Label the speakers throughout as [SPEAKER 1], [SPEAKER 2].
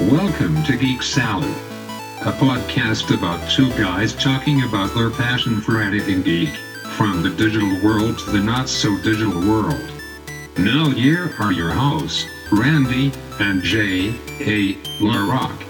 [SPEAKER 1] Welcome to Geek Salad, a podcast about two guys talking about their passion for anything geek, from the digital world to the not so digital world. Now, here are your hosts, Randy and Jay A. LaRock.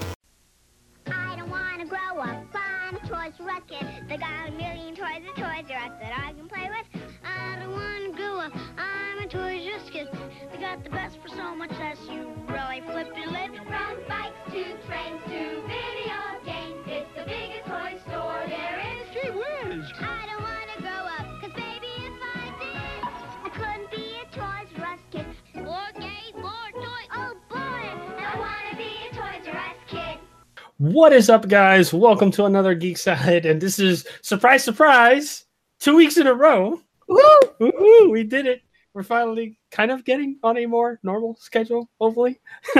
[SPEAKER 2] What is up, guys? Welcome to another Geek Salad, and this is surprise, surprise, two weeks in a row. Woo! Woo-hoo, we did it. We're finally kind of getting on a more normal schedule, hopefully.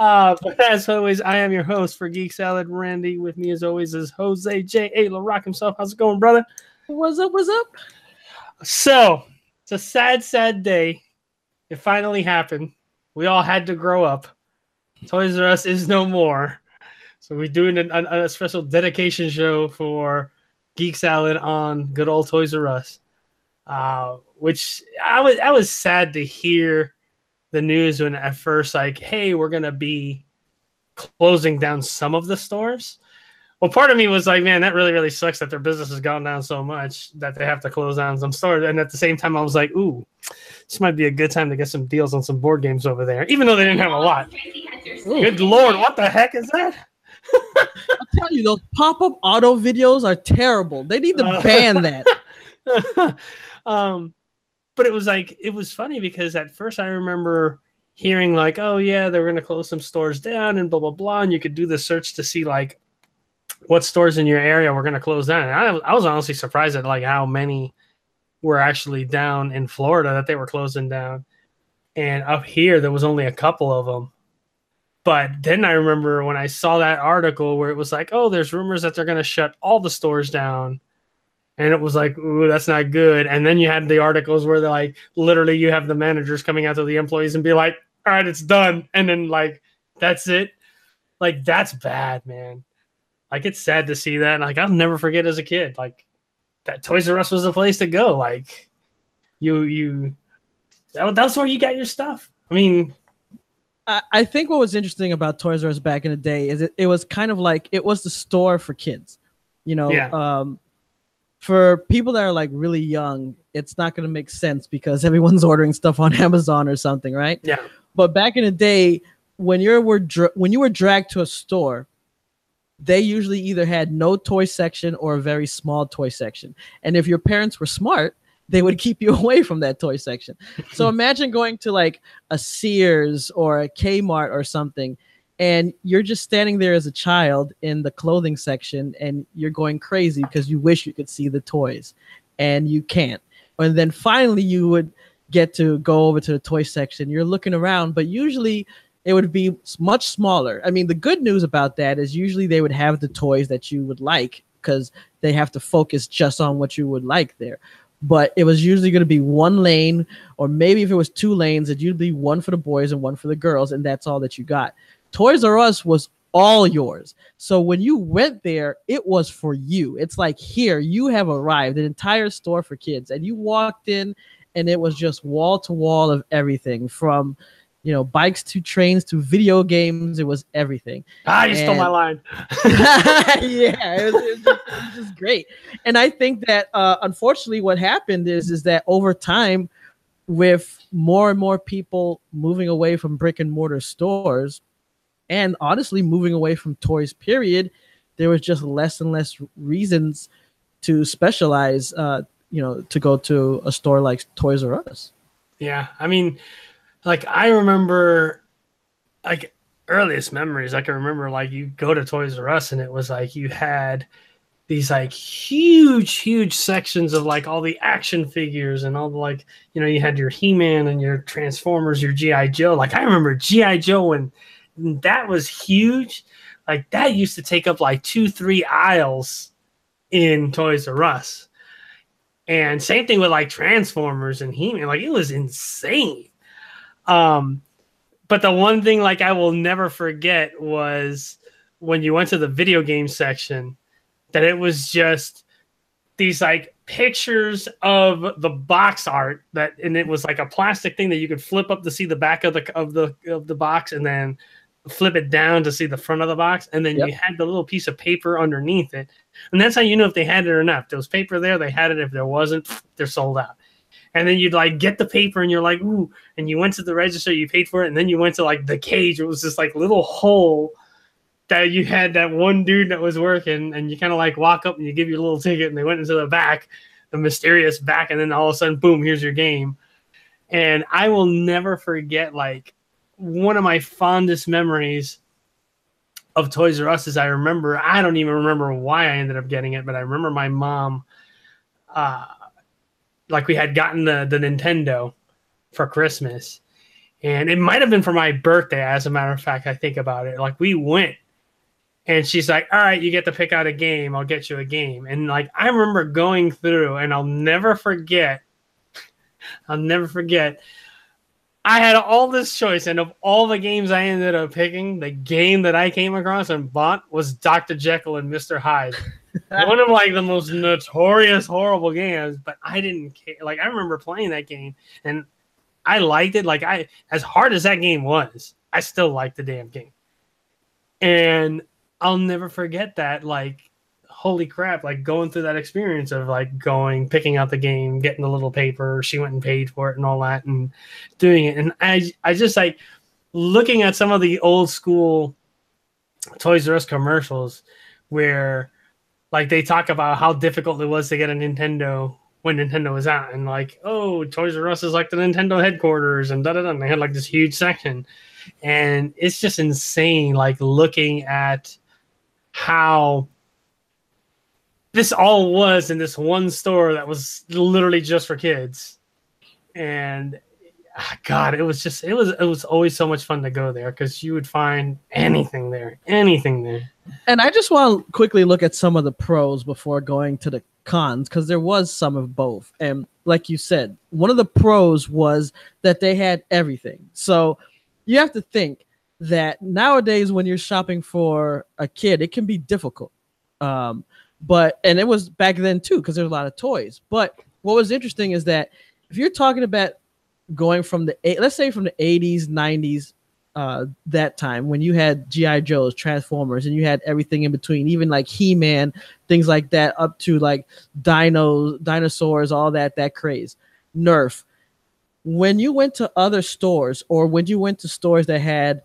[SPEAKER 2] uh, but as always, I am your host for Geek Salad, Randy. With me, as always, is Jose J. A. LaRock himself. How's it going, brother?
[SPEAKER 3] What's up? What's up?
[SPEAKER 2] So it's a sad, sad day. It finally happened. We all had to grow up. Toys R Us is no more. So we're doing an, an- a special dedication show for Geek Salad on good old Toys R Us. Uh, which I was I was sad to hear the news when at first like, hey, we're gonna be closing down some of the stores. Well, part of me was like, man, that really, really sucks that their business has gone down so much that they have to close down some stores. And at the same time, I was like, ooh, this might be a good time to get some deals on some board games over there, even though they didn't have a lot. Good lord, what the heck is that?
[SPEAKER 3] I'll tell you, those pop-up auto videos are terrible. They need to ban that.
[SPEAKER 2] um, but it was like it was funny because at first I remember hearing like, oh yeah, they're gonna close some stores down and blah blah blah, and you could do the search to see like what stores in your area were gonna close down. And I, I was honestly surprised at like how many were actually down in Florida that they were closing down, and up here there was only a couple of them. But then I remember when I saw that article where it was like, oh, there's rumors that they're gonna shut all the stores down and it was like, ooh, that's not good. And then you had the articles where they're like, literally, you have the managers coming out to the employees and be like, all right, it's done. And then, like, that's it. Like, that's bad, man. Like, it's sad to see that. Like, I'll never forget as a kid, like, that Toys R Us was the place to go. Like, you, you, that, that's where you got your stuff. I mean,
[SPEAKER 3] I, I think what was interesting about Toys R Us back in the day is it, it was kind of like it was the store for kids. You know,
[SPEAKER 2] Yeah.
[SPEAKER 3] um, for people that are like really young, it's not going to make sense because everyone's ordering stuff on Amazon or something, right?
[SPEAKER 2] yeah,
[SPEAKER 3] But back in the day, when you were dra- when you were dragged to a store, they usually either had no toy section or a very small toy section. And if your parents were smart, they would keep you away from that toy section. So imagine going to like a Sears or a Kmart or something, and you're just standing there as a child in the clothing section and you're going crazy because you wish you could see the toys and you can't. And then finally you would get to go over to the toy section. You're looking around, but usually it would be much smaller. I mean, the good news about that is usually they would have the toys that you would like because they have to focus just on what you would like there. But it was usually going to be one lane, or maybe if it was two lanes, it'd usually be one for the boys and one for the girls, and that's all that you got. Toys R Us was all yours. So when you went there, it was for you. It's like here, you have arrived, an entire store for kids, and you walked in, and it was just wall to wall of everything from you know bikes to trains to video games. It was everything.
[SPEAKER 2] Ah, you stole my line.
[SPEAKER 3] yeah it was, it, was just, it was just great. And i think that uh, unfortunately what happened is is that over time with more and more people moving away from brick and mortar stores and honestly moving away from toys period there was just less and less reasons to specialize uh, you know to go to a store like toys r us.
[SPEAKER 2] Yeah, I mean, like I remember, like earliest memories. I can remember like you go to Toys R Us and it was like you had these like huge, huge sections of like all the action figures and all the like you know you had your He Man and your Transformers, your GI Joe. Like I remember GI Joe when that was huge. Like that used to take up like two, three aisles in Toys R Us. And same thing with like Transformers and He Man. Like it was insane. Um, but the one thing like I will never forget was when you went to the video game section that it was just these like pictures of the box art that and it was like a plastic thing that you could flip up to see the back of the of the of the box and then flip it down to see the front of the box. And then
[SPEAKER 3] Yep.
[SPEAKER 2] you had the little piece of paper underneath it. And that's how you know if they had it or not. If there was paper there they had it. If there wasn't they're sold out and then you'd like get the paper and you're like ooh and you went to the register you paid for it and then you went to like the cage. It was this like little hole that you had that one dude that was working and you kind of like walk up and you give your little ticket and they went into the back the mysterious back and then all of a sudden boom here's your game. And i will never forget like one of my fondest memories of toys r us is i remember i don't even remember why i ended up getting it but i remember my mom uh like we had gotten the the nintendo for christmas. And it might have been for my birthday as a matter of fact i think about it. Like we went and she's like all right you get to pick out a game. I'll get you a game. And like i remember going through and i'll never forget i'll never forget. I had all this choice and of all the games i ended up picking the game that i came across and bought was dr jekyll and mr hyde one of like the most notorious horrible games but i didn't care like i remember playing that game and i liked it like i as hard as that game was i still liked the damn game and I'll never forget that. Like, holy crap! Like going through that experience of like going, picking out the game, getting the little paper. She went and paid for it and all that, and doing it. And I, I just like looking at some of the old school Toys R Us commercials where, like, they talk about how difficult it was to get a Nintendo when Nintendo was out, and like, oh, Toys R Us is like the Nintendo headquarters, and da da da. And they had like this huge section, and it's just insane. Like looking at how this all was in this one store that was literally just for kids and ah, god it was just it was it was always so much fun to go there because you would find anything there anything there
[SPEAKER 3] And I just want to quickly look at some of the pros before going to the cons because there was some of both. And like you said, one of the pros was that they had everything. So you have to think that nowadays when you're shopping for a kid, it can be difficult. Um, but and it was back then too because there's a lot of toys. But what was interesting is that if you're talking about going from the let's say from the 80s, 90s, uh, that time when you had GI Joes, Transformers, and you had everything in between, even like He Man, things like that, up to like dinos, dinosaurs, all that, that craze. Nerf. When you went to other stores, or when you went to stores that had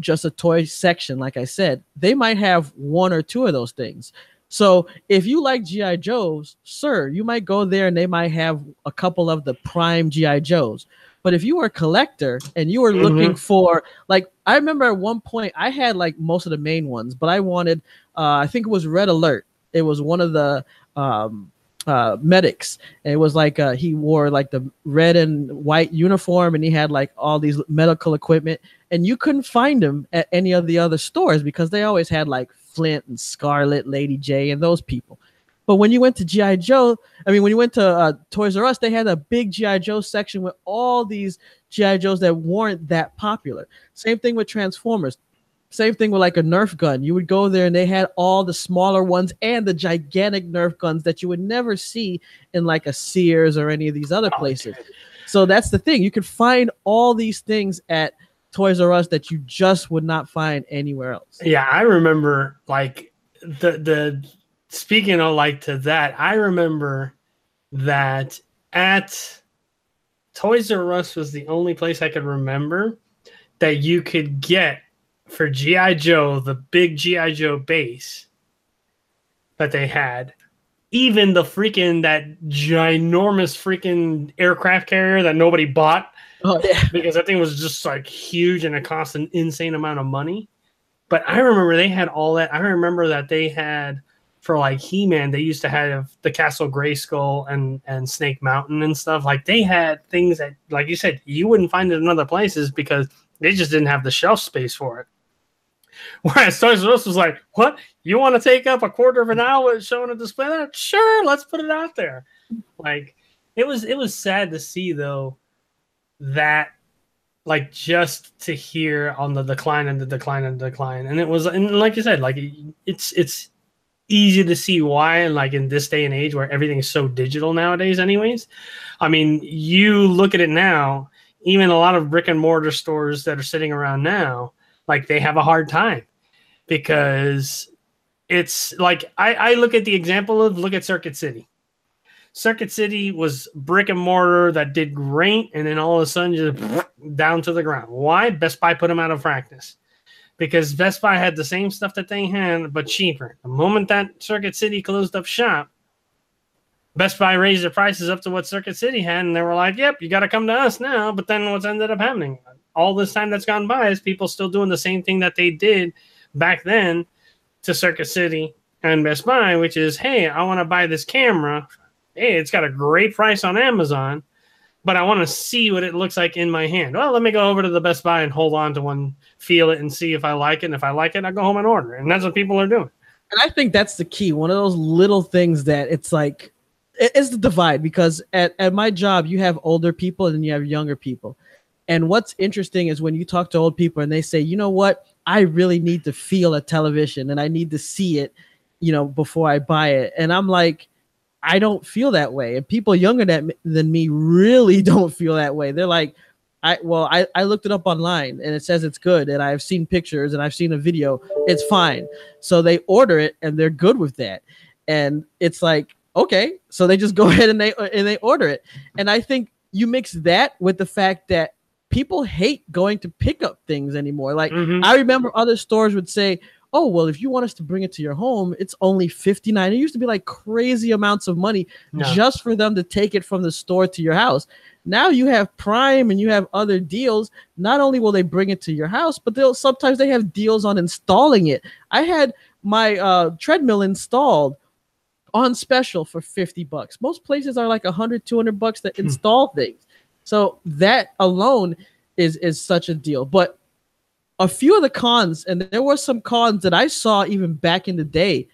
[SPEAKER 3] just a toy section, like I said, they might have one or two of those things. So if you like GI Joes, sir, you might go there and they might have a couple of the prime GI Joes. But if you were a collector and you were looking for like I remember at one point I had like most of the main ones, but I wanted uh I think it was Red Alert. It was one of the um uh medics. And it was like uh he wore like the red and white uniform and he had like all these medical equipment and you couldn't find him at any of the other stores because they always had like Flint and Scarlet, Lady Jaye and those people. But when you went to GI Joe, I mean, when you went to uh, Toys R Us, they had a big GI Joe section with all these GI Joes that weren't that popular. Same thing with Transformers. Same thing with like a Nerf gun. You would go there and they had all the smaller ones and the gigantic Nerf guns that you would never see in like a Sears or any of these other places. So that's the thing. You could find all these things at Toys R Us that you just would not find anywhere else.
[SPEAKER 2] yeah i remember like the the speaking of like to that i remember that at toys r us was the only place i could remember that you could get for gi joe the big gi joe base that they had even the freaking that ginormous freaking aircraft carrier that nobody bought
[SPEAKER 3] Oh yeah.
[SPEAKER 2] because that thing was just like huge and it cost an insane amount of money. But I remember they had all that. I remember that they had for like He-Man, they used to have the Castle Grayskull and and Snake Mountain and stuff. Like they had things that, like you said, you wouldn't find it in other places because they just didn't have the shelf space for it. Whereas Toys R Us was like, "What? You want to take up a quarter of an hour showing a display? That sure, let's put it out there." Like it was, it was sad to see though that like just to hear on the decline and the decline and the decline. And it was, and like you said, like it's it's easy to see why, like in this day and age where everything's so digital nowadays, anyways. I mean, you look at it now, even a lot of brick and mortar stores that are sitting around now, like they have a hard time because it's like I, I look at the example of look at Circuit City. Circuit City was brick and mortar that did great, and then all of a sudden just down to the ground. Why? Best Buy put them out of practice because Best Buy had the same stuff that they had, but cheaper. The moment that Circuit City closed up shop, Best Buy raised their prices up to what Circuit City had, and they were like, "Yep, you got to come to us now." But then what's ended up happening? All this time that's gone by is people still doing the same thing that they did back then to Circuit City and Best Buy, which is, "Hey, I want to buy this camera hey, it's got a great price on Amazon, but I want to see what it looks like in my hand. Well, let me go over to the Best Buy and hold on to one, feel it, and see if I like it. And if I like it, I go home and order. And that's what people are doing.
[SPEAKER 3] And I think that's the key. One of those little things that it's like it is the divide because at, at my job you have older people and you have younger people. And what's interesting is when you talk to old people and they say, you know what, I really need to feel a television and I need to see it, you know, before I buy it. And I'm like, I don't feel that way. And people younger than, than me really don't feel that way. They're like, I well, I, I looked it up online and it says it's good, and I've seen pictures and I've seen a video, it's fine. So they order it and they're good with that. And it's like, okay, so they just go ahead and they and they order it. And I think you mix that with the fact that people hate going to pick up things anymore. Like
[SPEAKER 2] Mhm.
[SPEAKER 3] I remember other stores would say, "Oh, well, if you want us to bring it to your home, it's only 59." It used to be like crazy amounts of money
[SPEAKER 2] No.
[SPEAKER 3] just for them to take it from the store to your house. Now you have Prime and you have other deals. Not only will they bring it to your house, but they'll sometimes they have deals on installing it. I had my uh, treadmill installed on special for 50 bucks. Most places are like 100, 200 bucks to install things. So that alone is is such a deal. But a few of the cons, and there were some cons that I saw even back in the day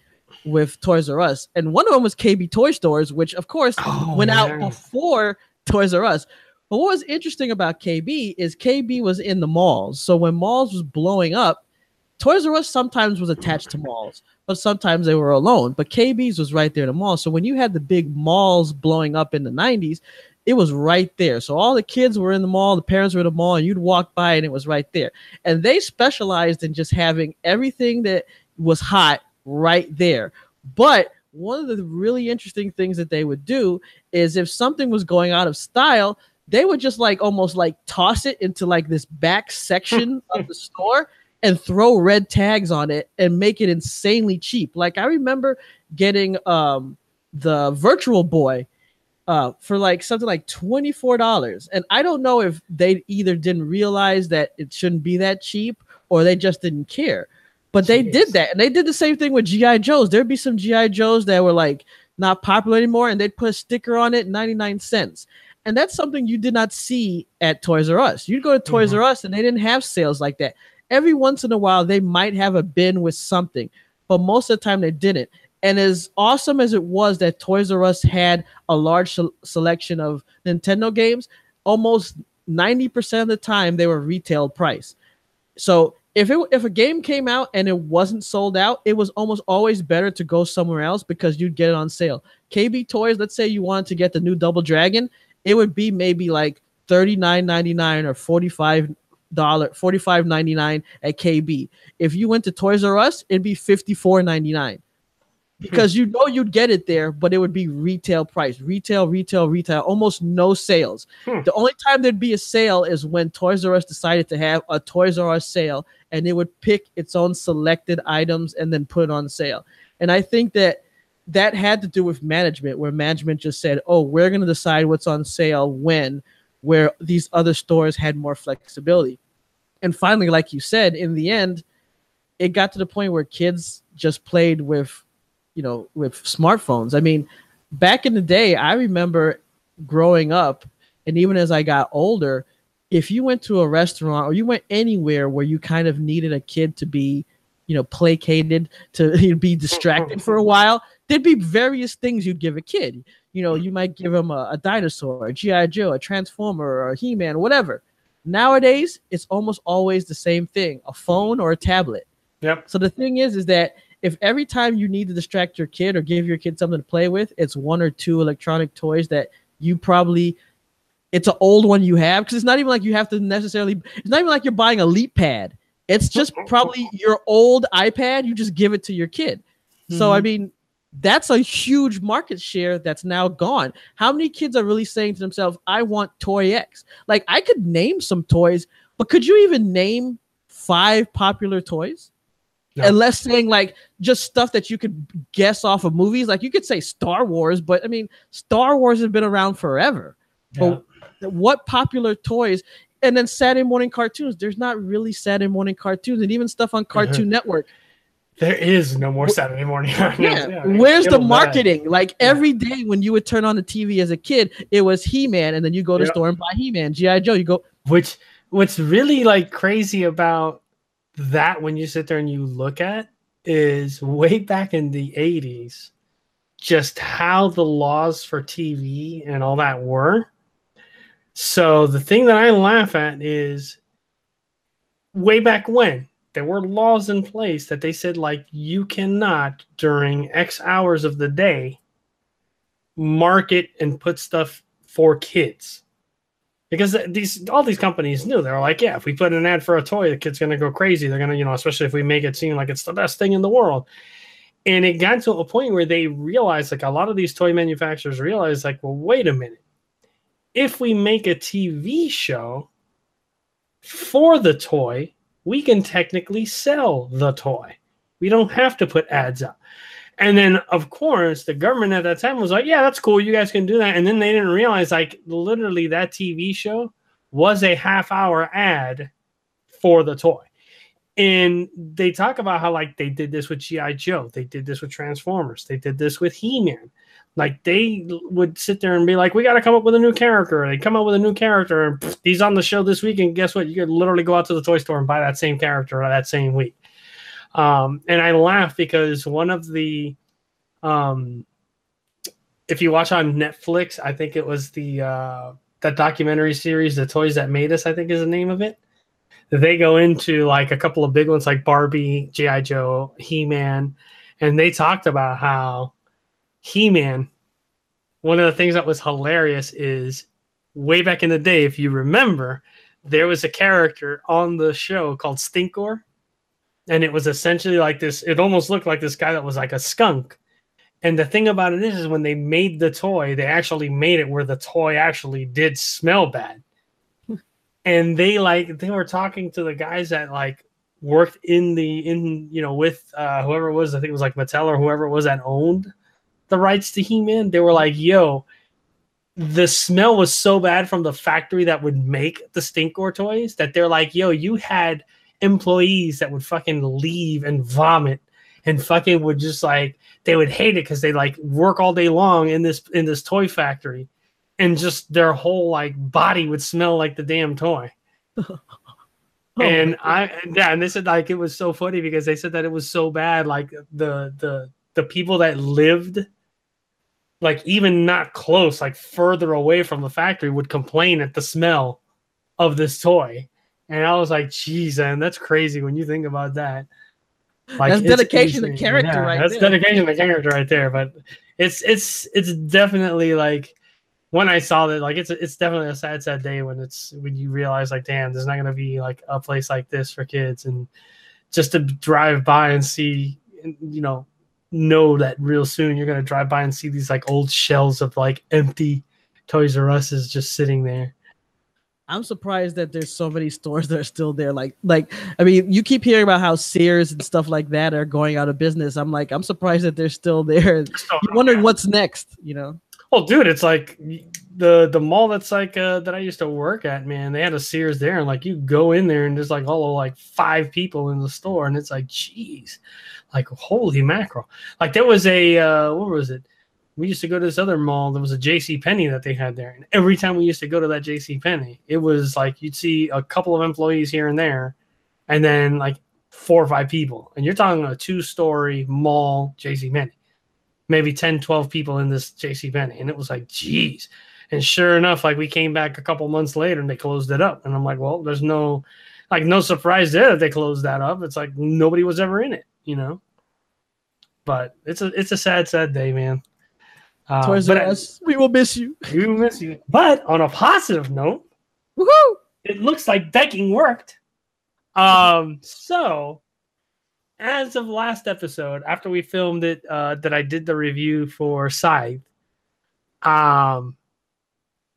[SPEAKER 3] with Toys R Us, and one of them was KB Toy Stores, which of course
[SPEAKER 2] Oh,
[SPEAKER 3] went out before Toys R Us. But what was interesting about KB is KB was in the malls. So when malls was blowing up, Toys R Us sometimes was attached to malls, but sometimes they were alone. But KB's was right there in the mall. So when you had the big malls blowing up in the 90s, it was right there. So all the kids were in the mall, the parents were in the mall, and you'd walk by and it was right there. And they specialized in just having everything that was hot right there. But one of the really interesting things that they would do is if something was going out of style, they would just like almost like toss it into like this back section of the store and throw red tags on it and make it insanely cheap. Like I remember getting um the virtual boy uh for like something like $24 and I don't know if they either didn't realize that it shouldn't be that cheap or they just didn't care. But they did that and they did the same thing with GI Joes. There'd be some GI Joes that were like not popular anymore and they'd put a sticker on it 99 cents. And that's something you did not see at Toys R Us. You'd go to Toys
[SPEAKER 2] Mhm.
[SPEAKER 3] R Us and they didn't have sales like that. Every once in a while, they might have a bin with something, but most of the time they didn't. And as awesome as it was that Toys R Us had a large sel- selection of Nintendo games, almost 90% of the time they were retail price. So if it if a game came out and it wasn't sold out, it was almost always better to go somewhere else because you'd get it on sale. KB Toys, let's say you wanted to get the new Double Dragon, it would be maybe like $39.99 or 45 dollar 45.99 at KB. If you went to Toys R Us, it'd be 54.99. Because you know you'd get it there, but it would be retail price. Retail, retail, retail, almost no sales.
[SPEAKER 2] Hmm.
[SPEAKER 3] The only time there'd be a sale is when Toys R Us decided to have a Toys R Us sale and it would pick its own selected items and then put it on sale. And I think that that had to do with management, where management just said, "Oh, we're going to decide what's on sale when," where these other stores had more flexibility. And finally, like you said, in the end, it got to the point where kids just played with, you know, with smartphones. I mean, back in the day, I remember growing up, and even as I got older, if you went to a restaurant or you went anywhere where you kind of needed a kid to be, you know, placated to be distracted for a while, there'd be various things you'd give a kid. You know, you might give him a, a dinosaur, a GI Joe, a Transformer, or a He Man, whatever. Nowadays, it's almost always the same thing: a phone or a tablet.
[SPEAKER 2] Yep.
[SPEAKER 3] So the thing is, is that if every time you need to distract your kid or give your kid something to play with, it's one or two electronic toys that you probably it's an old one you have because it's not even like you have to necessarily it's not even like you're buying a LeapPad. It's just mm-hmm. probably your old iPad, you just give it to your kid. So I mm-hmm. mean, that's a huge market share that's now gone. How many kids are really saying to themselves, I want Toy X? Like I could name some toys, but could you even name five popular toys?
[SPEAKER 2] No.
[SPEAKER 3] Unless saying like just stuff that you could guess off of movies, like you could say Star Wars, but I mean, Star Wars has been around forever.
[SPEAKER 2] Yeah.
[SPEAKER 3] But what popular toys? And then Saturday morning cartoons. There's not really Saturday morning cartoons, and even stuff on Cartoon mm-hmm. Network.
[SPEAKER 2] There is no more Saturday morning.
[SPEAKER 3] Yeah, where's the marketing? Like
[SPEAKER 2] Yeah.
[SPEAKER 3] every day when you would turn on the TV as a kid, it was He Man, and then you go to the
[SPEAKER 2] Yep.
[SPEAKER 3] store and buy He Man, GI Joe. You go,
[SPEAKER 2] Which what's really like crazy about that when you sit there and you look at is way back in the 80s just how the laws for TV and all that were. So the thing that I laugh at is way back when there were laws in place that they said like you cannot during X hours of the day market and put stuff for kids because these all these companies knew. They were like yeah if we put an ad for a toy the kid's gonna go crazy. They're gonna you know especially if we make it seem like it's the best thing in the world. And it got to a point where they realized like a lot of these toy manufacturers realized like well wait a minute. If we make a tv show for the toy we can technically sell the toy. We don't have to put ads up and then, of course, the government at that time was like, "Yeah, that's cool. You guys can do that." And then they didn't realize, like, literally, that TV show was a half-hour ad for the toy. And they talk about how, like, they did this with GI Joe, they did this with Transformers, they did this with He-Man. Like, they would sit there and be like, "We got to come up with a new character." They come up with a new character, and pff, he's on the show this week. And guess what? You could literally go out to the toy store and buy that same character that same week. Um, and I laugh because one of the, um, if you watch on Netflix, I think it was the uh, that documentary series, "The Toys That Made Us," I think is the name of it. They go into like a couple of big ones like Barbie, GI Joe, He Man, and they talked about how He Man. One of the things that was hilarious is way back in the day, if you remember, there was a character on the show called Stinkor and it was essentially like this it almost looked like this guy that was like a skunk. And the thing about it is, is when they made the toy they actually made it where the toy actually did smell bad. And they like they were talking to the guys that like worked in the in you know with uh whoever it was i think it was like mattel or whoever it was that owned the rights to he-man. They were like yo the smell was so bad from the factory that would make the stinkor toys that they're like yo you had employees that would fucking leave and vomit and fucking would just like they would hate it because they like work all day long in this in this toy factory and just their whole like body would smell like the damn toy. Oh and i yeah and they said like it was so funny because they said that it was so bad like the the the people that lived like even not close like further away from the factory would complain at the smell of this toy and I was like, geez, man, that's crazy when you think about that. Like
[SPEAKER 3] That's dedication to character right there.
[SPEAKER 2] That's
[SPEAKER 3] there.
[SPEAKER 2] dedication to character right there. But it's it's it's definitely like when I saw that, like it's it's definitely a sad, sad day when it's when you realize like, damn, there's not gonna be like a place like this for kids, and just to drive by and see, you know, know that real soon you're gonna drive by and see these like old shells of like empty Toys R Us is just sitting there.
[SPEAKER 3] I'm surprised that there's so many stores that are still there. Like, like I mean, you keep hearing about how Sears and stuff like that are going out of business. I'm like, I'm surprised that they're still there.
[SPEAKER 2] So,
[SPEAKER 3] You're wondering what's next, you know?
[SPEAKER 2] Well, dude, it's like the the mall that's like uh, that I used to work at. Man, they had a Sears there, and like you go in there, and there's like all of like five people in the store, and it's like, geez, like holy mackerel! Like there was a uh, what was it? We used to go to this other mall. There was a J.C. Penney that they had there, and every time we used to go to that J.C. Penney, it was like you'd see a couple of employees here and there, and then like four or five people, and you're talking a two story mall J.C. Penney maybe 10 12 people in this jc Penney, and it was like geez And sure enough, like we came back a couple months later and they closed it up. And I'm like, well, there's no like no surprise there that they closed that up. It's like nobody was ever in it, you know. But it's a it's a sad, sad day, man. Uh,
[SPEAKER 3] Toys
[SPEAKER 2] but
[SPEAKER 3] R Us, we will miss you.
[SPEAKER 2] we will miss you. But on a positive note,
[SPEAKER 3] Woohoo!
[SPEAKER 2] it looks like decking worked. Um, so as of last episode, after we filmed it, uh, that I did the review for Scythe, um,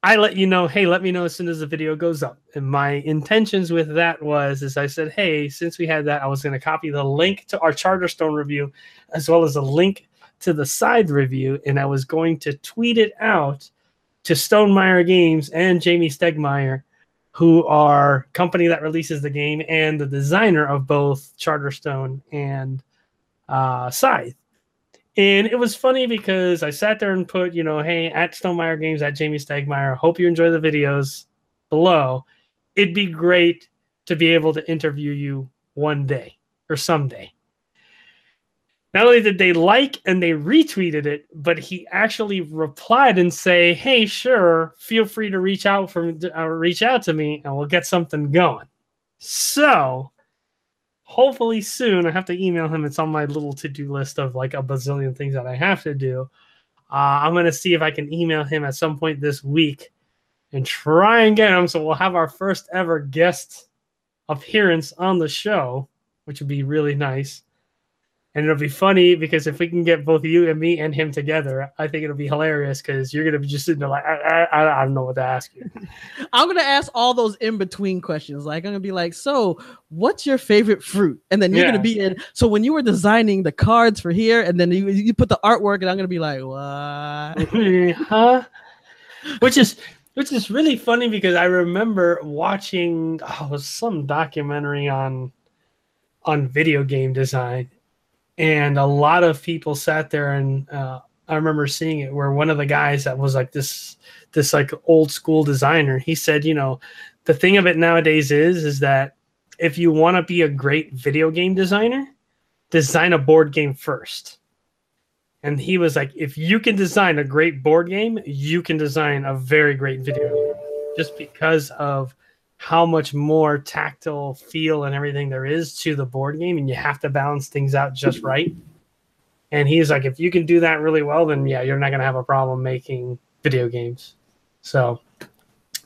[SPEAKER 2] I let you know, hey, let me know as soon as the video goes up. And my intentions with that was, is I said, hey, since we had that, I was going to copy the link to our Charterstone review, as well as a link to the Scythe review, and I was going to tweet it out to Stonemaier Games and Jamey Stegmaier, who are company that releases the game and the designer of both Charterstone and uh, Scythe. And it was funny because I sat there and put, you know, hey, at Stonemaier Games, at Jamey Stegmaier, hope you enjoy the videos below. It'd be great to be able to interview you one day or someday. Not only did they like and they retweeted it, but he actually replied and say, "Hey, sure, feel free to reach out from uh, reach out to me, and we'll get something going." So, hopefully soon, I have to email him. It's on my little to do list of like a bazillion things that I have to do. Uh, I'm gonna see if I can email him at some point this week and try and get him. So we'll have our first ever guest appearance on the show, which would be really nice. And it'll be funny because if we can get both you and me and him together, I think it'll be hilarious because you're gonna be just sitting there like, I, I, I don't know what to ask you.
[SPEAKER 3] I'm gonna ask all those in between questions. Like I'm gonna be like, so what's your favorite fruit? And then you're
[SPEAKER 2] Yeah.
[SPEAKER 3] gonna be in. So when you were designing the cards for here, and then you, you put the artwork, and I'm gonna be like, what?
[SPEAKER 2] huh? Which is which is really funny because I remember watching oh, some documentary on on video game design, and a lot of people sat there and uh, I remember seeing it where one of the guys that was like this this like old school designer he said you know the thing of it nowadays is is that if you want to be a great video game designer design a board game first and he was like, if you can design a great board game, you can design a very great video game. Just because of how much more tactile feel and everything there is to the board game, and you have to balance things out just right. And he's like, if you can do that really well, then yeah, you're not gonna have a problem making video games. So,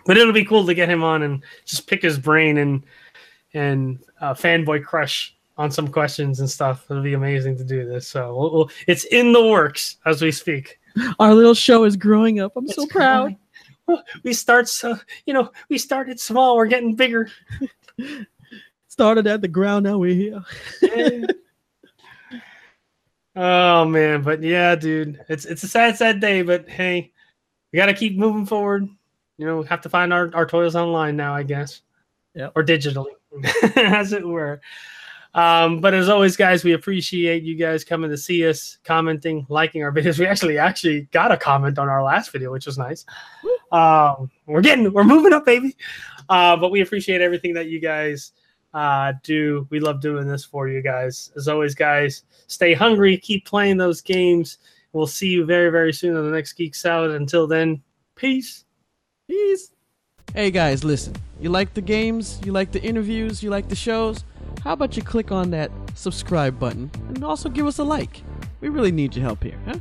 [SPEAKER 2] but it'll be cool to get him on and just pick his brain and and uh, fanboy crush on some questions and stuff. It'll be amazing to do this. So we'll, we'll- it's in the works as we speak.
[SPEAKER 3] Our little show is growing up. I'm so proud.
[SPEAKER 2] growing. We start so you know we started small. We're getting bigger.
[SPEAKER 3] Started at the ground, now we're here.
[SPEAKER 2] Yeah. oh man, but yeah, dude, it's it's a sad, sad day. But hey, we got to keep moving forward. You know, we have to find our our toys online now, I guess.
[SPEAKER 3] Yep.
[SPEAKER 2] Or digitally, as it were. Um, but as always, guys, we appreciate you guys coming to see us, commenting, liking our videos. We actually actually got a comment on our last video, which was nice. Um, we're getting, we're moving up, baby. Uh, but we appreciate everything that you guys uh, do. We love doing this for you guys. As always, guys, stay hungry, keep playing those games. We'll see you very, very soon on the next Geek Salad. Until then, peace.
[SPEAKER 3] Peace. Hey guys, listen. You like the games? You like the interviews? You like the shows? How about you click on that subscribe button and also give us a like? We really need your help here, huh?